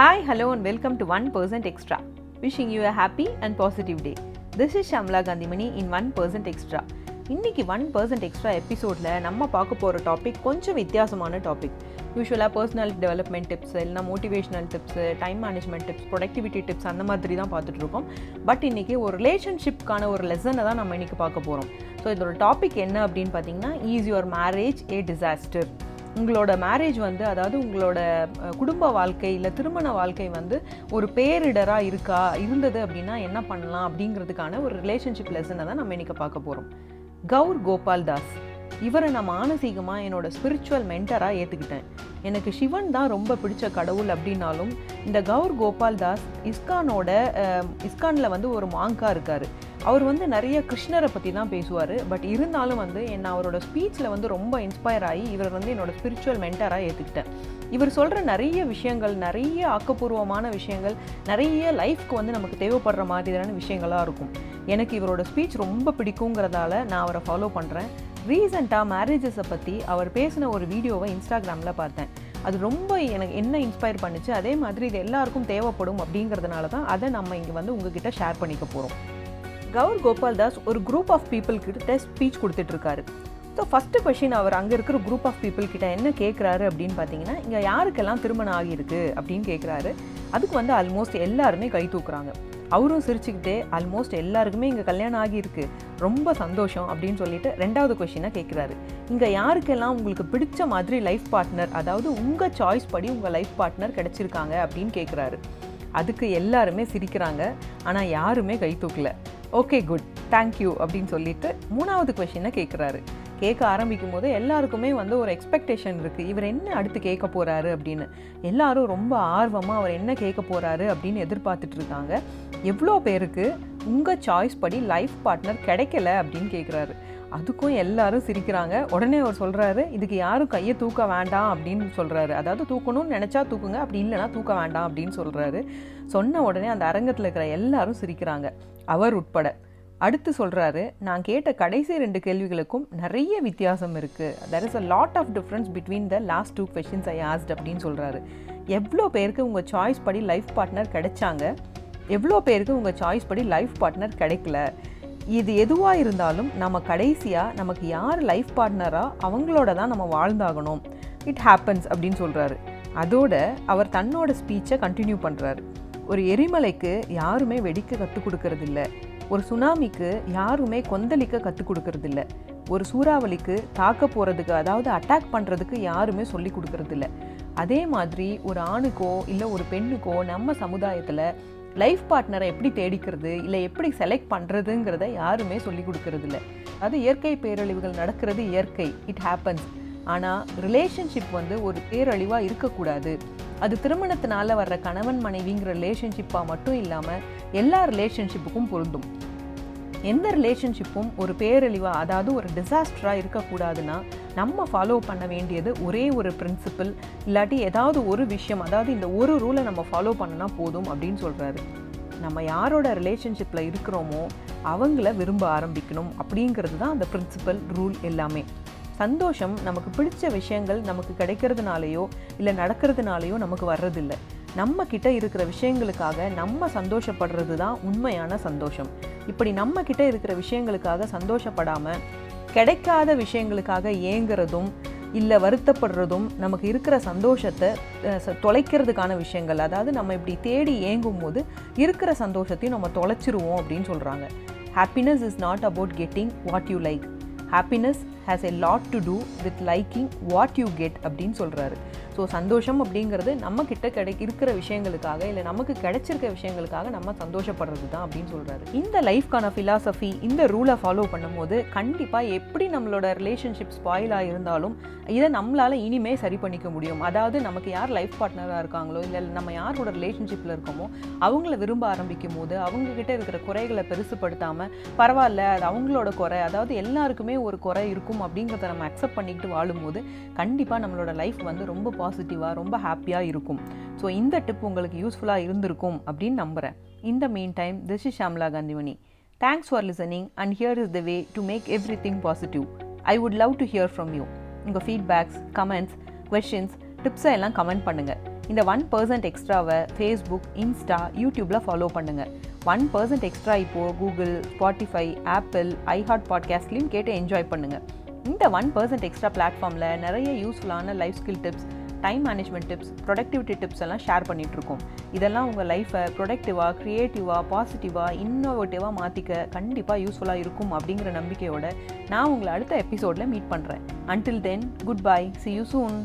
Hi, hello, and welcome to 1% Extra. Wishing you a happy and positive day. This is Shamla Kanthimani in one percent extra இன்றைக்கி one percent extra எபிசோடில் நம்ம பார்க்க போகிற topic கொஞ்சம் வித்தியாசமான topic யூஸ்வலாக personal development tips இல்லைனா motivational tips time management tips productivity tips அந்த மாதிரி தான் பார்த்துட்ருக்கோம் பட் இன்றைக்கி ஒரு ரிலேஷன்ஷிப்க்கான ஒரு லெசனை தான் நம்ம இன்றைக்கி பார்க்க போகிறோம் ஸோ இதோட டாபிக் என்ன அப்படின்னு பார்த்தீங்கன்னா is your marriage a disaster உங்களோட மேரேஜ் வந்து அதாவது உங்களோட குடும்ப வாழ்க்கை இல்லை திருமண வாழ்க்கை வந்து ஒரு பேரிடராக இருக்கா இருந்தது அப்படின்னா என்ன பண்ணலாம் அப்படிங்கிறதுக்கான ஒரு ரிலேஷன்ஷிப் லெசனை தான் நம்ம இன்னைக்கு பார்க்க போகிறோம் கௌர் கோபால் தாஸ். இவரை நான் மானசீகமாக என்னோடய ஸ்பிரிச்சுவல் மென்டராக ஏற்றுக்கிட்டேன் எனக்கு சிவன் தான் ரொம்ப பிடிச்ச கடவுள் அப்படின்னாலும் இந்த கௌர் கோபால் தாஸ் இஸ்கானோட இஸ்கானில் வந்து ஒரு மாங்காக இருக்கார். அவர் வந்து நிறைய கிருஷ்ணரை பற்றி தான் பேசுவார். பட் இருந்தாலும் வந்து என்ன அவரோட ஸ்பீச்சில் வந்து ரொம்ப இன்ஸ்பயர் ஆகி இவர் வந்து என்னோட ஸ்பிரிச்சுவல் மென்டராக ஏற்றுக்கிட்டேன் இவர் சொல்கிற நிறைய விஷயங்கள் நிறைய ஆக்கப்பூர்வமான விஷயங்கள் நிறைய லைஃப்க்கு வந்து நமக்கு தேவைப்படுற மாதிரியான விஷயங்களாக இருக்கும். எனக்கு இவரோட ஸ்பீச் ரொம்ப பிடிக்குங்கிறதால நான் அவரை ஃபாலோ பண்ணுறேன் ரீசெண்டாக மேரேஜஸை பற்றி அவர் பேசின ஒரு வீடியோவை இன்ஸ்டாகிராமில் பார்த்தேன். அது ரொம்ப எனக்கு என்ன இன்ஸ்பயர் பண்ணுச்சு அதே மாதிரி இது எல்லாருக்கும் தேவைப்படும் அப்படிங்கிறதுனால தான் அதை நம்ம இங்கே வந்து உங்ககிட்ட ஷேர் பண்ணிக்க போகிறோம் கௌர் கோபால் தாஸ் ஒரு குரூப் ஆஃப் பீப்புள் கிட்ட ஸ்பீச் கொடுத்துட்ருக்காரு. ஸோ ஃபஸ்ட்டு கொஷின் அவர் அங்கே இருக்கிற குரூப் ஆஃப் பீப்புள் கிட்ட என்ன கேட்குறாரு அப்படின்னு பார்த்தீங்கன்னா இங்கே யாருக்கெல்லாம் திருமணம் ஆகியிருக்கு அப்படின்னு கேட்குறாரு அதுக்கு வந்து ஆல்மோஸ்ட் எல்லாருமே கை தூக்குறாங்க. அவரும் சிரிச்சுக்கிட்டே ஆல்மோஸ்ட் எல்லாருக்குமே இங்கே கல்யாணம் ஆகியிருக்கு. ரொம்ப சந்தோஷம் அப்படின்னு சொல்லிட்டு ரெண்டாவது கொஷினாக கேட்குறாரு இங்கே யாருக்கெல்லாம் உங்களுக்கு பிடிச்ச மாதிரி லைஃப் பார்ட்னர் அதாவது உங்கள் சாய்ஸ் படி உங்கள் லைஃப் பார்ட்னர் கிடச்சிருக்காங்க? அப்படின்னு கேட்குறாரு அதுக்கு எல்லாருமே சிரிக்கிறாங்க. ஆனால் யாருமே கை தூக்கல. ஓகே குட் தேங்க்யூ அப்படின்னு சொல்லிட்டு மூணாவது கொஷினை கேட்குறாரு கேட்க ஆரம்பிக்கும் போது எல்லாருக்குமே வந்து ஒரு எக்ஸ்பெக்டேஷன் இருக்குது இவர் என்ன அடுத்து கேட்க போகிறாரு அப்படின்னு. எல்லாரும் ரொம்ப ஆர்வமாக அவர் என்ன கேட்க போகிறாரு அப்படின்னு எதிர்பார்த்துட்டு இருக்காங்க. எவ்வளோ பேருக்கு உங்கள் சாய்ஸ் படி லைஃப் பார்ட்னர் கிடைக்கல அப்படின்னு கேட்குறாரு அதுக்கும் எல்லாரும் சிரிக்கிறாங்க. உடனே அவர் சொல்கிறாரு இதுக்கு யாரும் கையை தூக்க வேண்டாம் அப்படின்னு சொல்கிறாரு அதாவது தூக்கணும்னு நினச்சா தூக்குங்க அப்படி இல்லைனா தூக்க வேண்டாம் அப்படின்னு சொல்கிறாரு சொன்ன உடனே அந்த அரங்கத்தில் இருக்கிற எல்லாரும் சிரிக்கிறாங்க அவர் உட்பட. அடுத்து சொல்கிறாரு நான் கேட்ட கடைசி ரெண்டு கேள்விகளுக்கும் நிறைய வித்தியாசம் இருக்குது there is a lot of difference between the last two questions I asked அப்படின்னு சொல்கிறாரு எவ்வளோ பேருக்கு உங்கள் சாய்ஸ் படி லைஃப் பார்ட்னர் கிடைச்சாங்க? எவ்வளோ பேருக்கு உங்கள் சாய்ஸ் படி லைஃப் பார்ட்னர் கிடைக்கல? இது எதுவாக இருந்தாலும் நம்ம கடைசியாக நமக்கு யார் லைஃப் பார்ட்னராக அவங்களோட தான் நம்ம வாழ்ந்தாகணும். இட் ஹேப்பன்ஸ் அப்படின்னு சொல்கிறாரு அதோட அவர் தன்னோட ஸ்பீச்சை கண்டினியூ பண்ணுறாரு ஒரு எரிமலைக்கு யாருமே வெடிக்க கற்றுக் கொடுக்கறதில்ல. ஒரு சுனாமிக்கு யாருமே கொந்தளிக்க கற்றுக் கொடுக்கறதில்ல. ஒரு சூறாவளிக்கு தாக்க போகிறதுக்கு அதாவது அட்டாக் பண்ணுறதுக்கு யாருமே சொல்லி கொடுக்கறதில்ல. அதே மாதிரி ஒரு ஆணுக்கோ இல்லை ஒரு பெண்ணுக்கோ நம்ம சமுதாயத்தில் லைஃப் பார்ட்னரை எப்படி தேடிக்கிறது இல்லை எப்படி செலக்ட் பண்ணுறதுங்கிறத யாருமே சொல்லி கொடுக்கறதில்ல. அது இயற்கை பேரழிவுகள் நடக்கிறது இயற்கை. இட் ஹேப்பன்ஸ் ஆனால் ரிலேஷன்ஷிப் வந்து ஒரு பேரழிவாக இருக்கக்கூடாது. அது திருமணத்தினால வர்ற கணவன் மனைவிங்கிற ரிலேஷன்ஷிப்பாக மட்டும் இல்லாமல் எல்லா ரிலேஷன்ஷிப்புக்கும் பொருந்தும். எந்த ரிலேஷன்ஷிப்பும் ஒரு பேரழிவாக அதாவது ஒரு டிசாஸ்டராக இருக்கக்கூடாதுன்னா நம்ம ஃபாலோ பண்ண வேண்டியது ஒரே ஒரு பிரின்சிபல் இல்லாட்டி ஏதாவது ஒரு விஷயம் அதாவது இந்த ஒரு ரூலை நம்ம ஃபாலோ பண்ணினா போதும் அப்படின்னு சொல்கிறாரு நம்ம யாரோட ரிலேஷன்ஷிப்பில் இருக்கிறோமோ அவங்கள விரும்ப ஆரம்பிக்கணும் அப்படிங்கிறது தான் அந்த பிரின்சிபல் ரூல் எல்லாமே. சந்தோஷம் நமக்கு பிடிச்ச விஷயங்கள் நமக்கு கிடைக்கிறதுனாலையோ இல்லை நடக்கிறதுனாலையோ நமக்கு வர்றதில்லை. நம்ம கிட்ட இருக்கிற விஷயங்களுக்காக நம்ம சந்தோஷப்படுறது தான் உண்மையான சந்தோஷம். இப்படி நம்ம கிட்ட இருக்கிற விஷயங்களுக்காக சந்தோஷப்படாமல் கிடைக்காத விஷயங்களுக்காக ஏங்குறதும் இல்லை வருத்தப்படுறதும் நமக்கு இருக்கிற சந்தோஷத்தை தொலைக்கிறதுக்கான விஷயங்கள் அதாவது நம்ம இப்படி தேடி ஏங்கும் போது இருக்கிற சந்தோஷத்தையும் நம்ம தொலைச்சிருவோம் அப்படின்னு சொல்கிறாங்க happiness is not about getting what you like happiness has a lot to do with liking what you get அப்படின்னு சொல்கிறாரு ஸோ சந்தோஷம் அப்படிங்கிறது நம்ம கிடை இருக்கிற விஷயங்களுக்காக இல்லை நமக்கு கிடைச்சிருக்க விஷயங்களுக்காக நம்ம சந்தோஷப்படுறது தான் அப்படின்னு சொல்கிறாரு இந்த லைஃப்க்கான ஃபிலாசபி இந்த ரூலை ஃபாலோ பண்ணும்போது கண்டிப்பாக எப்படி நம்மளோட ரிலேஷன்ஷிப் ஸ்பாயிலாக இருந்தாலும் இதை நம்மளால் இனிமே சரி பண்ணிக்க முடியும். அதாவது நமக்கு யார் லைஃப் பார்ட்னராக இருக்காங்களோ இல்லை நம்ம யாரோட ரிலேஷன்ஷிப்பில் இருக்கோமோ அவங்கள விரும்ப ஆரம்பிக்கும் போது அவங்கக்கிட்ட இருக்கிற குறைகளை பெருசுப்படுத்தாமல் பரவாயில்ல அது அவங்களோட குறை அதாவது எல்லாருக்குமே ஒரு குறை இருக்கும் அப்படிங்கிறத நம்ம அக்செப்ட் பண்ணிக்கிட்டு வாழும்போது கண்டிப்பாக நம்மளோட லைஃப் வந்து ரொம்ப பாசிட்டிவாக ரொம்ப ஹாப்பியாக இருக்கும். ஸோ இந்த டிப் உங்களுக்கு யூஸ்ஃபுல்லாக இருந்திருக்கும் அப்படின்னு நம்புகிறேன் இந்த meantime this is Shamla Kanthimani thanks for listening and here is the way to make everything positive I would love to hear from you உங்கள் ஃபீட்பேக்ஸ் கமெண்ட்ஸ் கொஷின்ஸ் டிப்ஸை எல்லாம் கமெண்ட் பண்ணுங்கள் இந்த ஒன் பர்சன்ட் எக்ஸ்ட்ராவை ஃபேஸ்புக் இன்ஸ்டா யூடியூப்பில் follow பண்ணுங்கள் one percent extra இப்போது Google Spotify Apple iHeart பாட்காஸ்ட்லேயும் கேட்டு என்ஜாய் பண்ணுங்கள் இந்த ஒன் பர்சன்ட் எக்ஸ்ட்ரா பிளாட்ஃபார்மில் நிறைய யூஸ்ஃபுல்லான life skill tips time management tips productivity tips எல்லாம் ஷேர் பண்ணிகிட்ருக்கோம் இதெல்லாம் உங்கள் லைஃப்பை ப்ரொடக்டிவாக க்ரியேட்டிவாக பாசிட்டிவாக இன்னோவேட்டிவாக மாற்றிக்க கண்டிப்பாக யூஸ்ஃபுல்லாக இருக்கும் அப்படிங்கிற நம்பிக்கையோட நான் உங்களை அடுத்த எபிசோடில் மீட் பண்ணுறேன் until then good bye see you soon